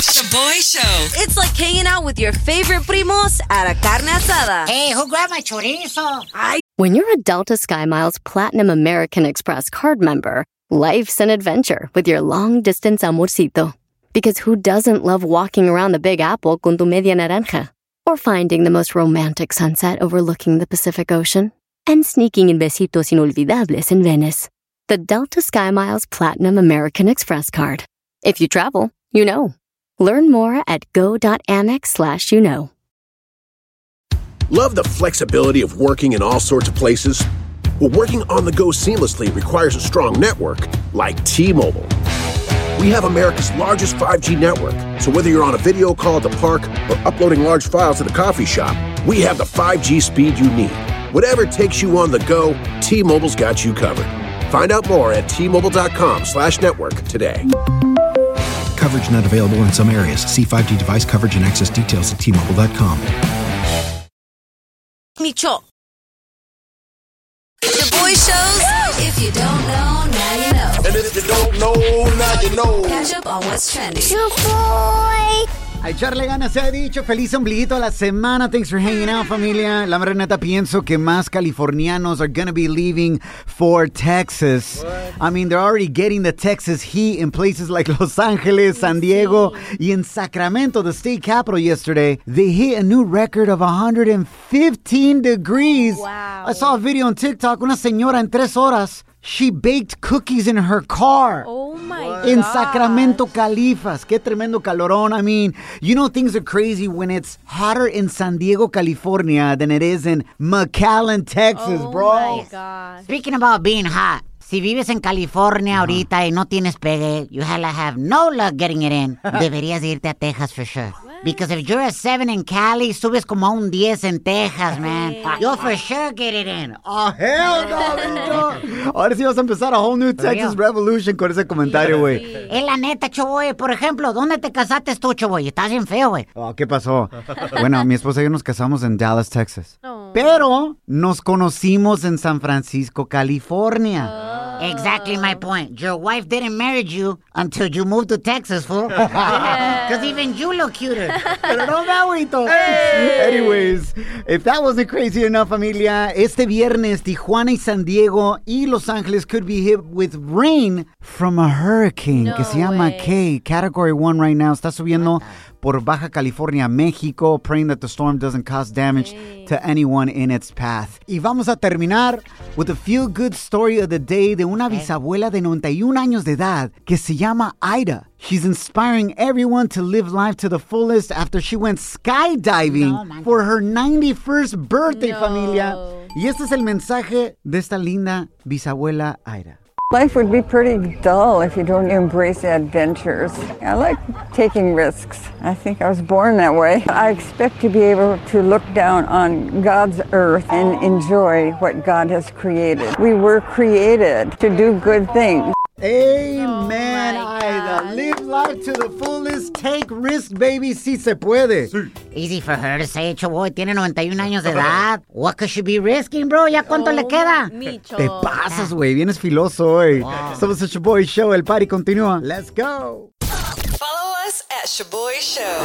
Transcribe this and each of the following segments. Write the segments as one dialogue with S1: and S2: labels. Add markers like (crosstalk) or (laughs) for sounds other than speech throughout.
S1: Shoboy Show.
S2: It's like hanging out with your favorite primos at a carne asada.
S3: Hey, who grabbed my chorizo?
S4: I- When you're a Delta SkyMiles Platinum American Express card member, life's an adventure with your long distance amorcito. Because who doesn't love walking around the Big Apple con tu media naranja? Or finding the most romantic sunset overlooking the Pacific Ocean? And sneaking in besitos inolvidables in Venice. The Delta SkyMiles Platinum American Express card. If you travel, you know. Learn more at go.amex slash you know.
S5: Love the flexibility of working in all sorts of places? Well, working on the go seamlessly requires a strong network like T Mobile. We have America's largest 5G network, so whether you're on a video call at the park or uploading large files at a coffee shop, we have the 5G speed you need. Whatever takes you on the go, T Mobile's got you covered. Find out more at T-Mobile.com slash network today.
S6: Coverage not available in some areas. See 5G device coverage and access details at tmobile.com.
S2: Micho. Shoboy shows. If you don't know, now you know.
S7: And if you don't know, now you know.
S2: Catch up on what's trending.
S8: A echarle ganas se ha dicho. Feliz ombliguito a la semana. Thanks for hanging out, familia. La mera neta pienso que más californianos are gonna be leaving for Texas. I mean, they're already getting the Texas heat in places like (laughs) Los Angeles, San Diego, y in Sacramento, the state capital yesterday. They hit a new record of 115 degrees.
S9: Wow.
S8: I saw a video on TikTok. Una señora en tres horas. She baked cookies in her car.
S9: Oh Oh,
S8: in
S9: God.
S8: Sacramento, Califas. Qué tremendo calorón. I mean, you know things are crazy when it's hotter in San Diego, California than it is in McAllen, Texas,
S9: Oh
S8: bro.
S9: my God.
S3: Speaking about being hot, si vives en California uh-huh. ahorita y no tienes pegue, you hella have no luck getting it in. (laughs) Deberías irte a Texas for sure. Because if you're a 7 in Cali, subes como a un 10 en Texas, man. You'll for sure get it in.
S8: Oh, hell no, (laughs) bicho. Ahora sí vas a empezar a whole new Texas revolution con ese comentario, güey.
S3: Es la neta, Choboy. Por ejemplo, ¿dónde te casaste tú, Choboy? Estás bien feo, güey.
S8: Oh, ¿Qué pasó? Bueno, mi esposa y yo nos casamos en Dallas, Texas. Pero nos conocimos en San Francisco, California.
S3: Exactly my point. Your wife didn't marry you until you moved to Texas, fool. (laughs) Because even you look cuter.
S8: Pero no me agüito. Anyways, if that wasn't crazy enough, familia, este viernes Tijuana y San Diego y Los Ángeles could be hit with rain from a hurricane que se llama Kay, Category 1 right now. Está subiendo por Baja California, México, praying that the storm doesn't cause damage to anyone in its path. Y vamos a terminar with a feel-good story of the day de una bisabuela de 91 años de edad que se llama Ida. She's inspiring everyone to live life to the fullest after she went skydiving for her 91st birthday, familia. Y este es el mensaje de esta linda bisabuela Ida.
S10: Life would be pretty dull if you don't embrace adventures. I like taking risks. I think I was born that way. I expect to be able to look down on God's earth and enjoy what God has created. We were created to do good things.
S8: Amen, oh Ida. Live life to the fullest. Take risk, baby, si se puede.
S3: Easy for her to say, Choboy. Tiene 91 años de edad. What could she be risking, bro? ¿Ya cuánto le oh, queda?
S8: Te pasas, güey. Vienes filoso hoy. Somos el Shoboy Show. El party continúa. Let's go.
S1: Follow us at Shoboy Show.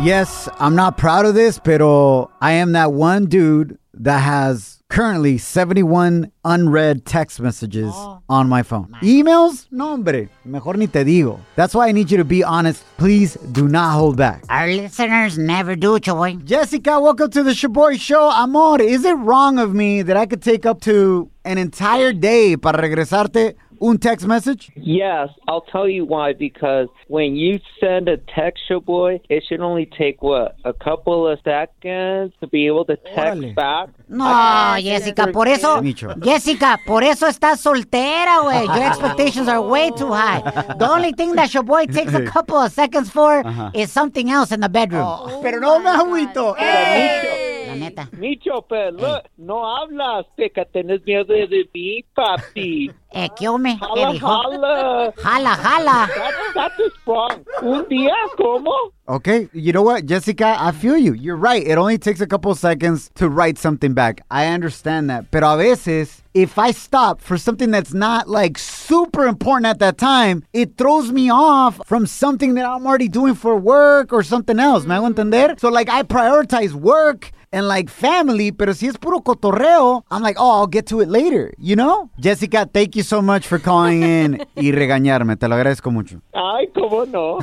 S8: Yes, I'm not proud of this, pero I am that one dude that has currently 71 unread text messages oh. on my phone. Emails? No, hombre. Mejor ni te digo. That's why I need you to be honest. Please do not hold back.
S3: Our listeners never do, Choboy.
S8: Jessica, welcome to the Shoboy Show. Amor, is it wrong of me that I could take up to an entire day para regresarte un text message?
S11: Yes, I'll tell you why. Because when you send a text, your boy, it should only take what a couple of seconds to be able to text back.
S3: No, ah, Jessica, por eso,
S11: Micho.
S3: Jessica, por eso estás soltera, güey. Your (laughs) expectations are way too high. The only thing that your boy takes a (laughs) couple of seconds for is something else in the bedroom.
S8: Oh Pero no me agüito.
S3: La neta.
S11: Micho, pero look, no hablas, peca, tenés miedo de mí, papi.
S3: Eh, ¿qué hombre? ¿Qué
S11: Jala,
S3: dijo?
S11: jala.
S3: Jala, jala.
S11: That, that is. Un día, ¿cómo?
S8: Okay, you know what, Jessica? I feel you. You're right. It only takes a couple seconds to write something back. I understand that. Pero a veces, if I stop for something that's not like super important at that time, it throws me off from something that I'm already doing for work or something else. ¿Me hago entender? So like I prioritize work and like family, pero si es puro cotorreo, I'm like, oh, I'll get to it later, you know? Jessica, thank you so much for calling in y (laughs) regañarme. Te lo agradezco mucho.
S11: Ay, cómo no.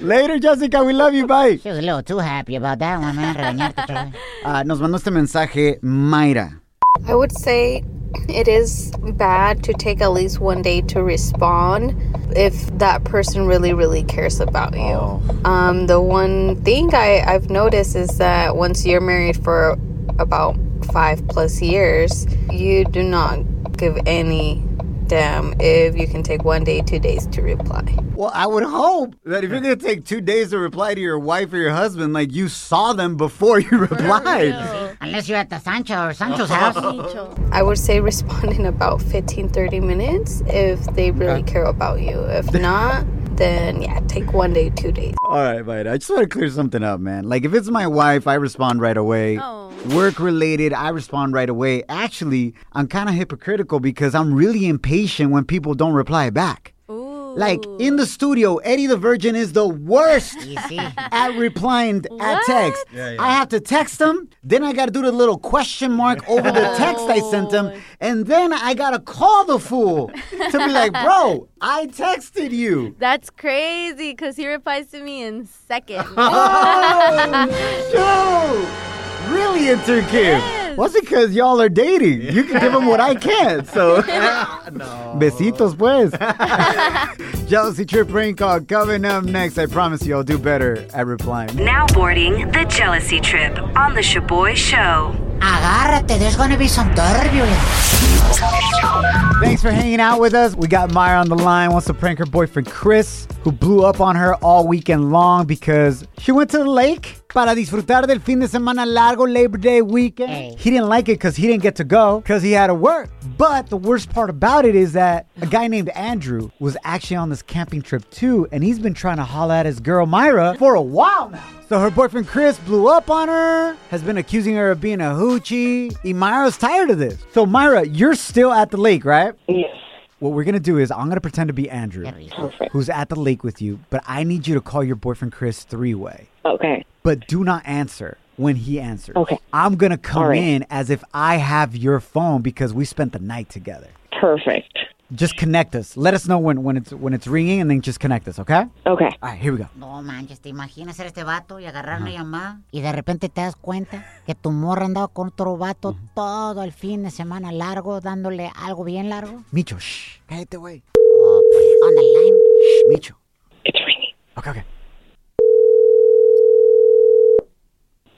S11: (laughs)
S8: Later, Jessica, we love you, bye.
S3: She was a little too happy about that one, man. Regañarte.
S8: Ah, nos mandó este mensaje Mayra.
S9: I would say it is bad to take at least one day to respond if that person really, really cares about you. Um, the one thing I, I've noticed is that once you're married for about five plus years, you do not give any damn if you can take one day, two days to reply.
S8: Well, I would hope that if you're going to take two days to reply to your wife or your husband, like you saw them before you (laughs) replied.
S3: Unless you're at the Sancho or Sancho's (laughs) house.
S9: I would say respond in about 15, 30 minutes if they really care about you. If not, then yeah, take one day, two days.
S8: All right, but I just want to clear something up, man. Like, if it's my wife, I respond right away. Oh. Work related, I respond right away. Actually, I'm kind of hypocritical because I'm really impatient when people don't reply back. Like in the studio, Eddie the Virgin is the worst (laughs) at replying at text. I have to text him, then I got to do the little question mark over the (laughs) text I sent him, oh, and then I got to call the fool to be like, bro, I texted you.
S12: That's crazy because he replies to me in seconds. (laughs)
S8: Oh, dude, really into Kim. Well, because y'all are dating. You can give him what I can't. So, (laughs) besitos, pues. (laughs) Jealousy trip prank call coming up next. I promise you, I'll do better at replying.
S1: Now boarding the jealousy trip on the Shoboy Show.
S3: Agárrate, there's gonna be some turbulence.
S8: Thanks for hanging out with us. We got Myra on the line. Wants to prank her boyfriend Chris, who blew up on her all weekend long because she went to the lake para disfrutar del fin de semana largo Labor Day weekend. He didn't like it because he didn't get to go because he had to work. But the worst part about it is that a guy named Andrew was actually on this camping trip too, and he's been trying to holla at his girl Myra for a while now. So her boyfriend Chris blew up on her, has been accusing her of being a hoochie. And Myra's tired of this. So Myra, you're still at the lake, right?
S11: Yes.
S8: What we're gonna do is I'm gonna pretend to be Andrew, who's at the lake with you, but I need you to call your boyfriend Chris three way.
S11: Okay.
S8: But do not answer when he answers.
S11: Okay.
S8: I'm gonna come
S11: All right.
S8: in as if I have your phone because we spent the night together.
S11: Perfect.
S8: Just connect us. Let us know when, when it's when it's ringing and then just connect us, okay?
S11: Okay.
S8: All right, here we go.
S3: No manches, te imaginas ser este vato y agarrar una llamada y de repente te das cuenta que tu morra andaba con otro vato todo el fin de semana largo dándole algo bien largo.
S8: Micho, shh. Cállate, güey.
S3: Oh, on the line.
S8: Shh, Micho.
S11: It's ringing.
S8: Okay, okay.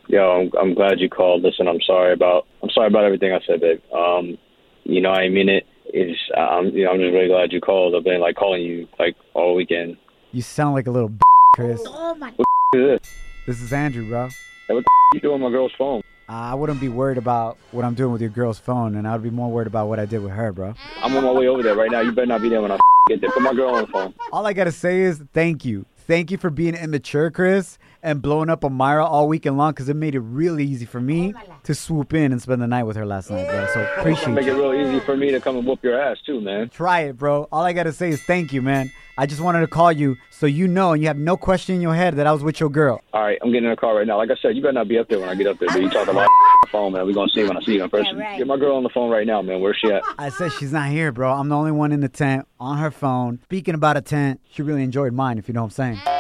S13: Yo, I'm I'm glad you called. Listen, I'm sorry about I'm sorry about everything I said, babe. Um, you know I mean it. Is I'm you know I'm just really glad you called. I've been like calling you like all weekend.
S8: You sound like a little Chris.
S3: Oh, oh my.
S13: What is this?
S8: This is Andrew, bro.
S13: Hey, what you doing on my girl's phone?
S8: I wouldn't be worried about what I'm doing with your girl's phone, and I would be more worried about what I did with her, bro.
S13: I'm on my way over there right now. You better not be there when I get there. Put my girl on the phone.
S8: All I gotta say is thank you. Thank you for being immature, Chris, and blowing up on Myra all weekend long because it made it really easy for me to swoop in and spend the night with her last night, bro. So appreciate it.
S13: Make it real easy for me to come and whoop your ass too, man.
S8: Try it, bro. All I gotta say is thank you, man. I just wanted to call you so you know and you have no question in your head that I was with your girl.
S13: All right, I'm getting in the car right now. Like I said, you better not be up there when I get up there. But you talk a lot on the phone, man. We're gonna see when I see you in person. Get my girl on the phone right now, man. Where's she at?
S8: I said she's not here, bro. I'm the only one in the tent on her phone. Speaking about a tent, she really enjoyed mine, if you know what I'm saying.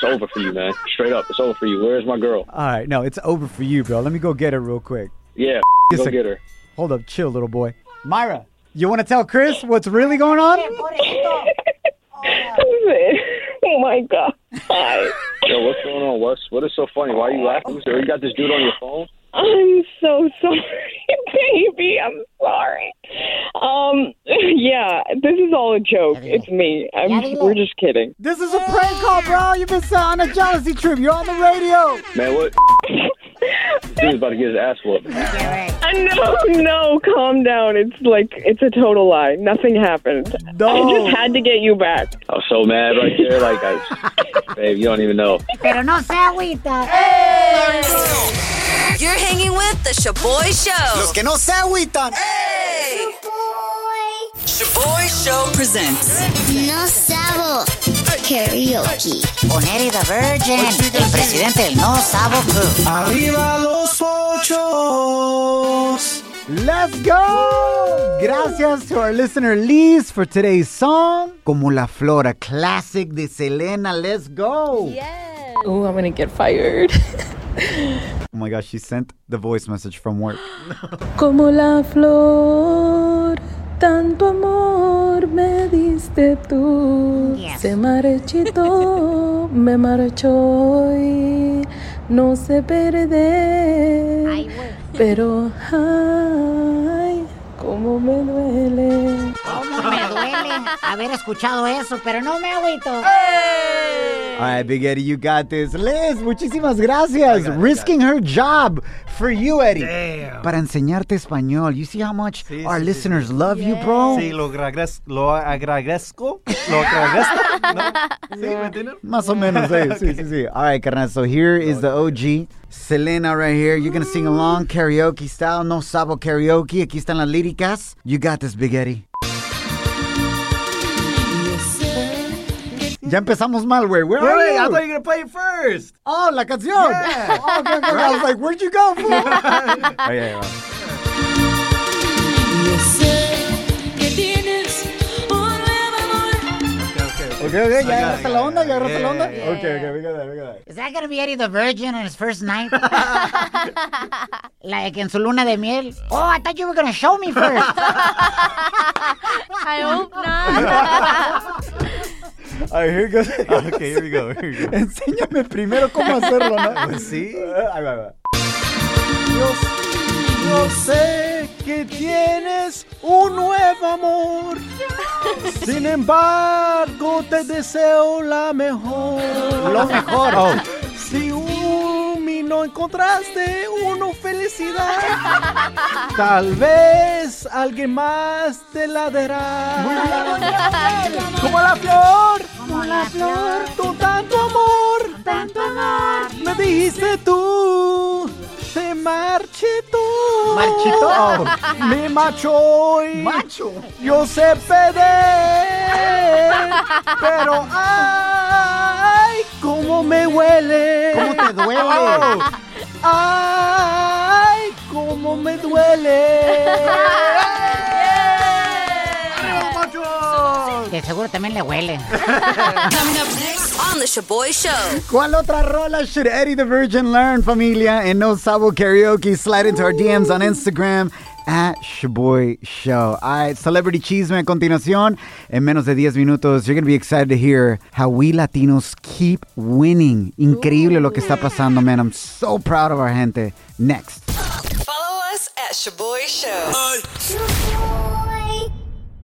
S13: It's over for you, man. Straight up, it's over for you. Where's my girl?
S8: All right, no, it's over for you, bro. Let me go get her real quick.
S13: Yeah,
S8: Just
S13: go
S8: a-
S13: get her.
S8: Hold up, chill, little boy. Myra, you want to tell Chris what's really going on? (laughs)
S11: oh my god.
S13: Yo, what's going on? What's what is so funny? Why are you laughing? So you got this dude on your phone?
S11: I'm so (laughs) sorry, baby. I'm sorry. Um, (laughs) yeah, this is all a joke. It's me. I'm. We're just kidding.
S8: This is a prank call, bro. You've been sent on a jealousy trip. You're on the radio.
S13: Man, what? this (laughs) dude's about to get his ass whooped.
S11: Uh, no, no, calm down. It's like it's a total lie. Nothing happened.
S8: No.
S11: I just had to get you back.
S13: I was so mad right there. Like, I, babe, you don't even know.
S3: Pero no se agüita.
S2: You're hanging with the Shaboy Show.
S8: Los que no se agüitan.
S2: Hey! Shaboy Show presents
S14: No Sabo Karaoke.
S3: Con Eddie the Virgin, el presidente del No Sabo Crew.
S15: Arriba los ochos.
S8: Let's go! Gracias to our listener Liz for today's song. Como la flor, a classic de Selena. Let's go!
S16: Oh, I'm gonna get fired. (laughs)
S8: Oh my gosh, she sent the voice message from work. (laughs)
S16: Como la flor, tanto amor me diste tú. Se marchitó, (laughs) me marchó y no se perder. Pero, ay, cómo me duele.
S3: ¿Cómo me duele haber escuchado eso? Pero no me agüito.
S8: All right, Big Eddie, you got this. Liz, muchísimas gracias. Risking her job for you, Eddie.
S17: Damn.
S8: Para enseñarte español. You see how much our listeners love you, bro?
S17: Sí, lo, agradez- lo agradezco. Lo agradezco. ¿no? (laughs) ¿Sí? ¿Me entienden?
S8: Más o menos, sí, sí, sí, sí. All right, carnal. So here is the OG. Selena right here. You're going to sing along karaoke style. No sabo karaoke. Aquí están las líricas. You got this, Big Eddie. Ya empezamos mal, güey. Where
S17: Wait,
S8: are you?
S17: I thought you were going to play it first.
S8: Oh, la canción.
S17: Yeah.
S8: Oh, okay, okay. I was like, where'd you go, fool? oh, yeah, yeah. Okay, okay, ya agarraste la onda, ya agarraste la onda. Okay, okay, we got that, we got that.
S3: Is that gonna be Eddie the Virgin on his first night? (laughs) like en su luna de miel? Oh, I thought you were gonna show me first. (laughs)
S12: I hope not. (laughs) (laughs)
S8: All right, here goes.
S17: Okay, here we go, here we go.
S8: Enséñame primero cómo hacerlo, ¿no? (laughs)
S17: Pues sí.
S8: Ahí va, ahí va.
S15: Yo sé que tienes un nuevo amor. Sin embargo, te deseo la mejor.
S8: Lo mejor.
S15: Oh. (laughs) Si no encontraste una felicidad, tal vez alguien más te la dará. Como la flor, como la flor, con tanto amor, tanto amor, me dijiste tú. Se marchitó.
S8: Marchitó.
S15: Me macho y
S8: Macho.
S15: yo sé perder. Pero ay, cómo me huele.
S8: ¿Cómo te duele? (laughs)
S15: Ay, cómo me duele. (laughs)
S3: De seguro también le huele. (laughs)
S2: Coming up next on the Shaboy Show.
S8: ¿Cuál otra rola should Eddie the Virgin learn, familia? En No Sabo Karaoke, slide into our DMs on Instagram at Shaboy Show. All right, Celebrity Chisme a continuación. En menos de 10 minutos, you're going to be excited to hear how we Latinos keep winning. Increíble lo que está pasando, man. I'm so proud of our gente. Next.
S2: Follow us at Shaboy Show.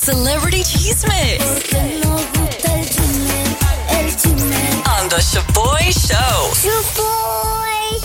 S2: Celebrity Chisme. On the Shoboy Show.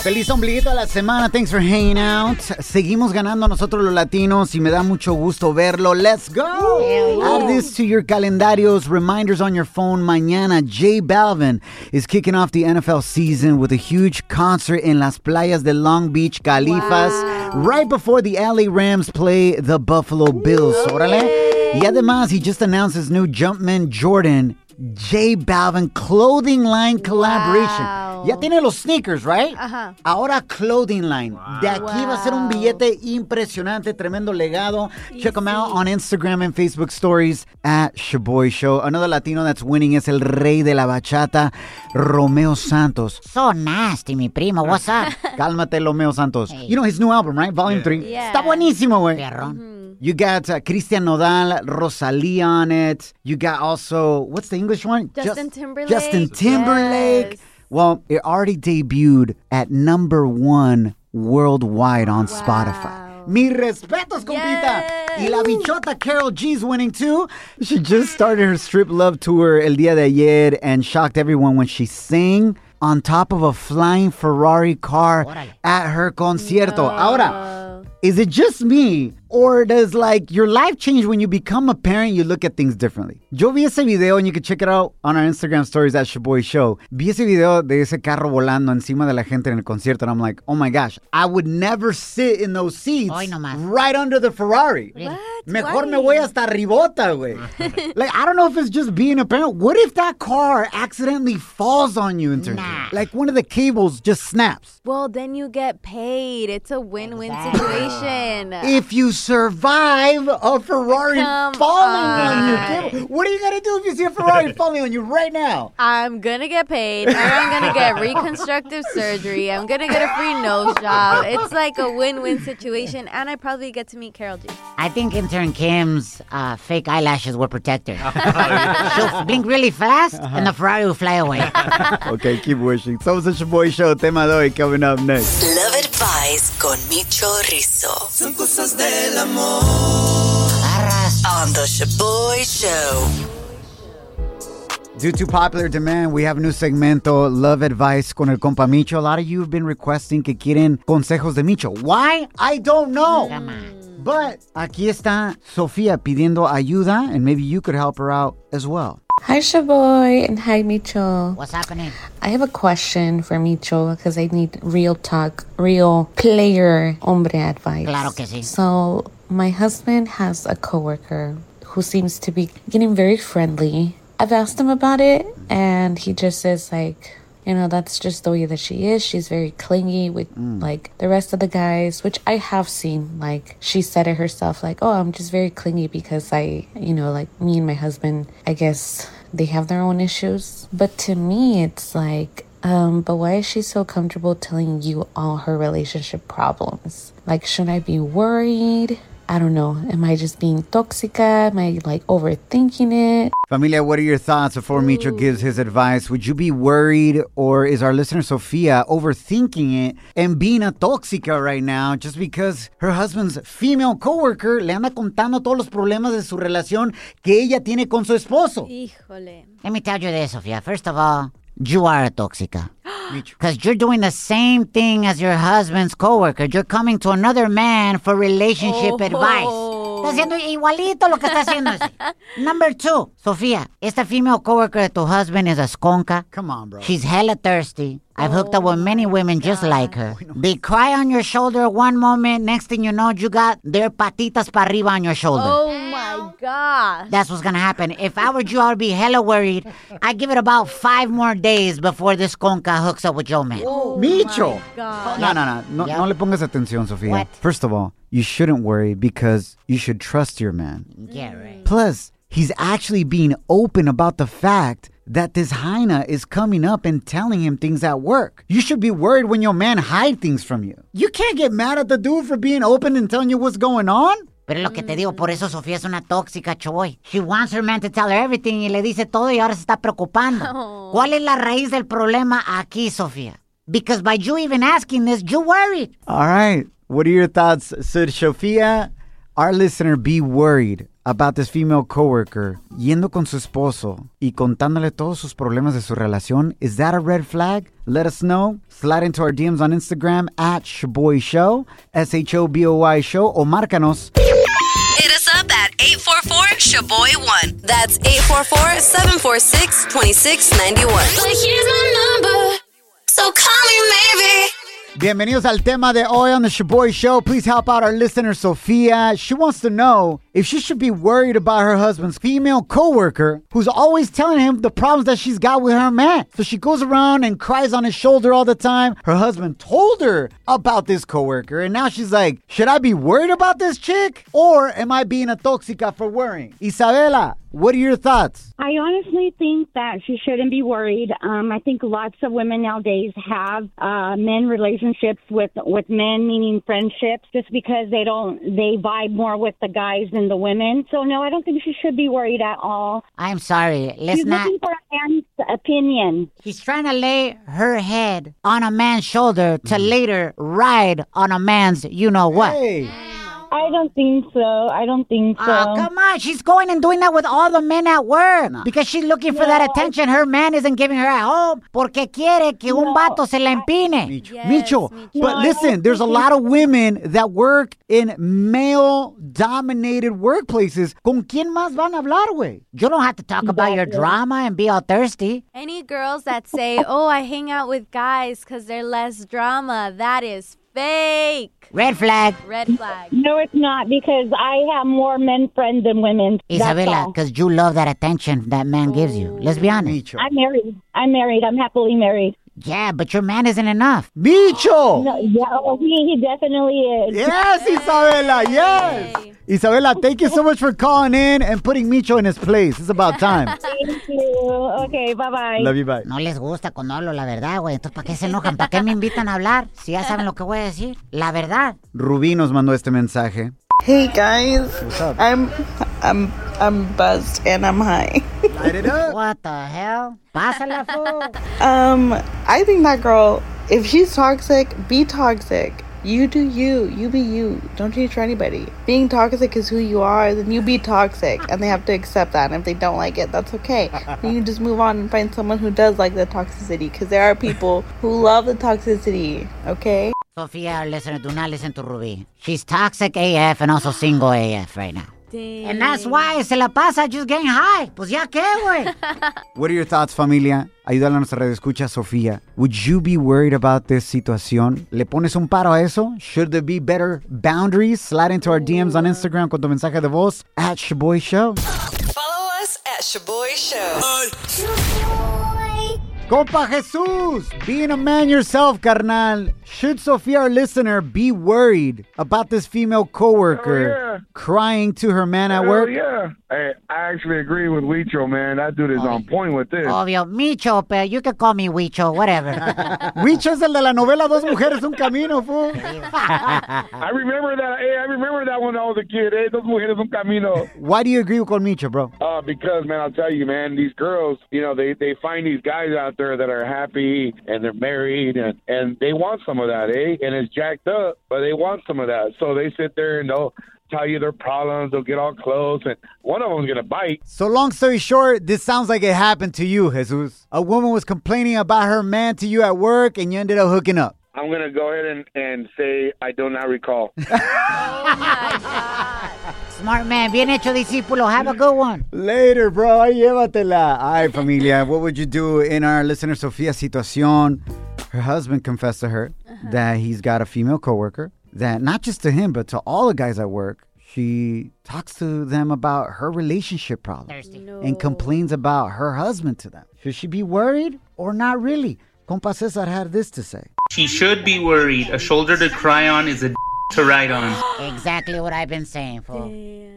S8: Feliz ombliguito de la semana. Thanks for hanging out. Seguimos ganando nosotros los latinos y me da mucho gusto verlo. Let's go. Add this to your calendarios. Reminders on your phone. Mañana, J Balvin is kicking off the NFL season with a huge concert in Las Playas de Long Beach, Califas, right before the LA Rams play the Buffalo Bills. Órale. Y además, he just announced his new Jumpman Jordan J Balvin clothing line collaboration. Ya tiene los sneakers, right?
S12: Ajá.
S8: Ahora clothing line. De aquí va a ser un billete impresionante, tremendo legado. Check them out on Instagram and Facebook stories at Shaboy Show. Another Latino that's winning es el rey de la bachata, Romeo Santos.
S3: So nasty, mi primo. What's up? (laughs)
S8: Cálmate, Romeo Santos. You know his new album, right? Volume 3.
S12: Yeah.
S8: Está buenísimo, güey.
S3: Perrón.
S8: You got uh, Christian Nodal, Rosalia on it. You got also, what's the English one?
S12: Justin
S8: Just-
S12: Timberlake.
S8: Justin Timberlake.
S12: Yes.
S8: Well, it already debuted at number one worldwide on Spotify. Mi respetos, compita. Y la bichota Karol G's winning too. She just started her strip love tour el día de ayer and shocked everyone when she sang on top of a flying Ferrari car at her concierto. Ahora, is it just me or does like your life change when you become a parent you look at things differently? Yo vi ese video and you can check it out on our instagram stories at Shoboy show. Vi ese video de ese carro volando encima de la gente en el concierto and i'm like oh my gosh i would never sit in those seats
S3: Hoy nomás.
S8: right under the ferrari. What? mejor me voy hasta ribota güey. (laughs) Like i don't know if it's just being a parent. What if that car accidentally falls on you and turns like one of the cables just snaps.
S12: Well, then you get paid. It's a win-win situation.
S8: if you survive a Ferrari
S12: Come
S8: falling on you.
S12: on.
S8: Kim, What are you gonna do if you see a Ferrari (laughs) falling on you right now?
S12: I'm gonna get paid, and I'm gonna get (laughs) reconstructive surgery. I'm gonna get a free nose job. It's like a win-win situation, and I probably get to meet Karol G.
S3: I think intern Kim's uh, fake eyelashes will protect her. (laughs) She'll blink really fast, and the Ferrari will fly away.
S8: okay, keep wishing. So Somos el Boy Show, tema de hoy, coming up next.
S2: Love Advice con Micho Rizzo.
S18: Son cosas del amor.
S2: On the Shoboy Show.
S8: Due to popular demand, we have a new segmento, Love Advice con el compa Micho. A lot of you have been requesting que quieren consejos de Micho. Why? I don't know. But aquí está Sofía pidiendo ayuda, and maybe you could help her out as well.
S19: Hi, Shoboy, and hi, Micho.
S3: What's happening?
S19: I have a question for Micho because I need real talk, real player hombre advice.
S3: Claro que sí.
S19: So, my husband has a coworker who seems to be getting very friendly. I've asked him about it, and he just says, like, you know, that's just the way that she is. She's very clingy with like the rest of the guys, which I have seen. Like she said it herself, like, "Oh, I'm just very clingy because I, you know, like me and my husband, I guess they have their own issues." But to me, it's like, um, but why is she so comfortable telling you all her relationship problems? Like, should I be worried? I don't know. Am I just being toxica? Am I like overthinking it?
S8: Familia, what are your thoughts before Micho gives his advice? Would you be worried, or is our listener Sofia overthinking it and being a tóxica right now just because her husband's female coworker le anda contando todos los problemas de su relación que ella tiene con su esposo?
S12: Híjole.
S3: Let me tell you this, Sofia. First of all, you are a toxica. (gasps) (gasps) Because you're doing the same thing as your husband's coworker. You're coming to another man for relationship
S12: Oh.
S3: advice. Está haciendo igualito lo que está haciendo. (laughs) Number two, Sofia, esta female coworker de tu husband is a sconca.
S8: Come on, bro.
S3: She's hella thirsty. I've hooked up with many women just like her. They cry on your shoulder one moment, next thing you know, you got their patitas para arriba on your shoulder.
S12: Oh my God.
S3: That's what's gonna happen. If I were you, I would be hella worried. I'd give it about five more days before this conca hooks up with your Man.
S8: Oh Micho!
S12: God.
S8: No, no, no. No,
S3: Yep.
S8: no le pongas atención, Sofia.
S3: What?
S8: First of all, you shouldn't worry because you should trust your man.
S3: Yeah, right.
S8: Plus, he's actually being open about the fact that this hyena is coming up and telling him things at work. You should be worried when your man hide things from you. You can't get mad at the dude for being open and telling you what's going on.
S3: Pero es lo que te digo, por eso Sofía es una tóxica, choy. She wants her man to tell her everything y le dice todo y ahora se está preocupando. (laughs) Oh. ¿Cuál es la raíz del problema aquí, Sofía? Because by you even asking this, you worried.
S8: All right. What are your thoughts? Should Sofia, our listener, be worried about this female coworker yendo con su esposo y contándole todos sus problemas de su relación? Is that a red flag? Let us know. Slide into our DMs on Instagram at Shoboy Show, S H O B O Y Show, o márcanos.
S2: Hit us up at 844-SHABOY1. That's 844-746-2691.
S14: Well, here's my number, so call me maybe.
S8: Bienvenidos al tema de hoy on the Shoboy Show. Please help out our listener, Sofia. She wants to know if she should be worried about her husband's female coworker who's always telling him the problems that she's got with her man. So she goes around and cries on his shoulder all the time. Her husband told her about this coworker, and now she's like, should I be worried about this chick? Or am I being a toxica for worrying? Isabela, what are your thoughts?
S20: I honestly think that she shouldn't be worried. Um, I think lots of women nowadays have uh, men relationships with with men, meaning friendships, just because they don't they vibe more with the guys than the women. So no, I don't think she should be worried at all.
S3: I'm sorry. Let's
S20: She's
S3: not.
S20: looking for a man's opinion.
S3: She's trying to lay her head on a man's shoulder to later ride on a man's you know what.
S20: I don't think so. I don't think ah, so.
S3: Oh, come on. She's going and doing that with all the men at work. Because she's looking for that attention her man isn't giving her at home. Porque quiere que un vato se la empine.
S8: Micho, Micho. but listen, there's a lot of women that work in male dominated workplaces. ¿Con quién más van a hablar, güey?
S3: You don't have to talk about your drama and be all thirsty.
S12: Any girls that say, oh, I hang out with guys because they're less drama, that is fake.
S3: Red flag.
S12: Red flag.
S20: No, it's not because I have more men friends than women. That's
S3: Isabella, because you love that attention that man gives you. Let's be honest.
S20: I'm married. I'm married. I'm happily married.
S3: Yeah, but your man isn't enough.
S8: Micho!
S20: No, yeah, oh, he, he definitely is.
S8: Yes, Isabella, yes. Isabella, thank you so much for calling in and putting Micho in his place. It's about time. (laughs)
S20: Thank you. Okay, bye bye.
S8: Love you, bye.
S3: No les gusta cuando hablo la verdad, güey. Entonces, ¿para qué se enojan? ¿Para qué me invitan a hablar? Si ya saben lo que voy a decir. La verdad.
S8: Rubí nos mandó este mensaje.
S21: Hey guys,
S8: up?
S21: I'm I'm I'm buzzed and I'm high.
S8: Light it up.
S3: What the hell? Pásala. (laughs)
S21: Um, I think that girl, if she's toxic, be toxic. You do you. You be you. Don't change for anybody. Being toxic is who you are. Then you be toxic, and they have to accept that. And if they don't like it, that's okay. Then you just move on and find someone who does like the toxicity, because there are people who love the toxicity. Okay.
S3: Sofia, listen, do not listen to Ruby. She's toxic AF and also single AF right now. And that's why se la pasa just getting high. Pues ya qué, güey. (laughs)
S8: What are your thoughts, familia? Ayúdale a nuestra radio escucha, Sofía. Would you be worried about this situación? ¿Le pones un paro a eso? Should there be better boundaries? Slide into our DMs on Instagram con tu mensaje de voz at Shaboy Show.
S2: Follow us at Shaboy Show.
S8: Compa Jesus, being a man yourself, carnal, should Sofia, our listener, be worried about this female coworker crying to her man at
S22: Hell
S8: work?
S22: yeah. Hey, I actually agree with Weecho, man. That dude is on point with this.
S3: Obvio. Micho, pero you can call me Wicho, whatever. (laughs)
S8: Wicho es el de la novela Dos Mujeres, Un Camino, fool.
S22: I remember that. Hey, I remember that when I was a kid. Hey, those mujeres un camino.
S8: Why do you agree con Micho, bro?
S22: Uh, because man, I'll tell you, man, these girls, you know, they they find these guys out there that are happy and they're married and and they want some of that, eh? And it's jacked up, but they want some of that. So they sit there and they'll tell you their problems. They'll get all close, and one of them's gonna bite.
S8: So long story short, this sounds like it happened to you, Jesus. A woman was complaining about her man to you at work and you ended up hooking up.
S22: I'm gonna go ahead and, and say I do not recall. (laughs)
S3: Smart man. Bien hecho, discípulo. Have a good one.
S8: Later, bro. Ahí llévatela. All right, familia. What would you do in our listener Sofia situación? Her husband confessed to her uh-huh. that he's got a female coworker that not just to him, but to all the guys at work, she talks to them about her relationship problems and complains about her husband to them. Should she be worried or not really? Compa Cesar had this to say.
S23: She should be worried. A shoulder to cry on is a d- to ride on.
S3: Exactly what I've been saying, fool. (laughs)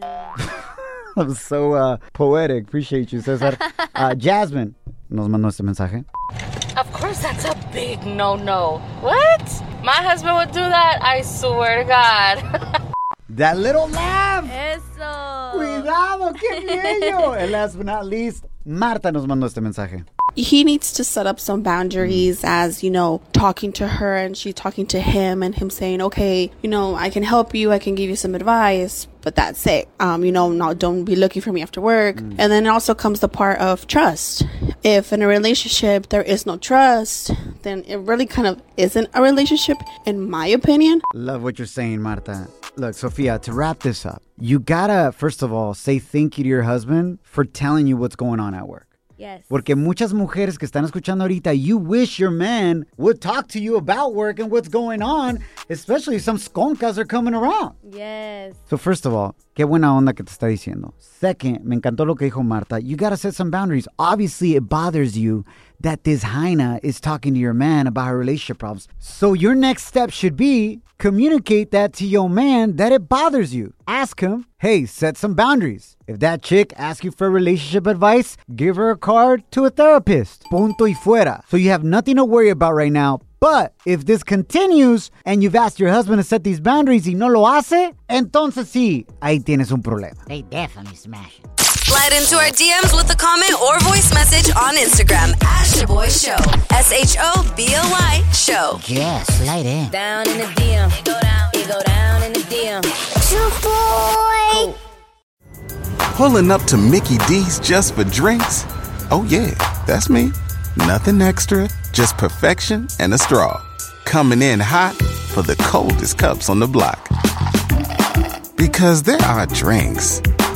S8: That was so uh, poetic. Appreciate you, Cesar. (laughs) Uh, Jasmine nos mandó este mensaje.
S24: Of course, that's a big no no. What? My husband would do that? I swear to God. (laughs)
S8: That little laugh.
S12: Eso.
S8: Cuidado, qué bello. And last but not least, Marta nos mandó este mensaje.
S25: He needs to set up some boundaries as you know talking to her and she talking to him and him saying okay you know i can help you i can give you some advice but that's it. Um you know not don't be looking for me after work. And then it also comes the part of trust. If in a relationship there is no trust then it really kind of isn't a relationship in my opinion.
S8: Love what you're saying, Marta. Look, Sofia, to wrap this up, you gotta, first of all, say thank you to your husband for telling you what's going on at work.
S12: Yes.
S8: Porque muchas mujeres que están escuchando ahorita, you wish your man would talk to you about work and what's going on, especially if some skonkas are coming around.
S12: Yes.
S8: So first of all, qué buena onda que te está diciendo. Second, me encantó lo que dijo Marta. You gotta set some boundaries. Obviously, it bothers you that this Heina is talking to your man about her relationship problems. So your next step should be communicate that to your man that it bothers you. Ask him, hey, set some boundaries. If that chick asks you for relationship advice, give her a card to a therapist. Punto y fuera. So you have nothing to worry about right now. But if this continues and you've asked your husband to set these boundaries y no lo hace, entonces sí, ahí tienes un problema.
S3: They definitely smash it.
S2: Slide into our DMs with a comment or voice message on Instagram at Shoboy Show. S H O B O Y Show.
S3: Yeah, slide in.
S26: Down in the DM. It go down. It go down in the DM.
S14: Shoboy.
S27: Pulling up to Mickey D's just for drinks? Oh, yeah, that's me. Nothing extra, just perfection and a straw. Coming in hot for the coldest cups on the block. Because there are drinks,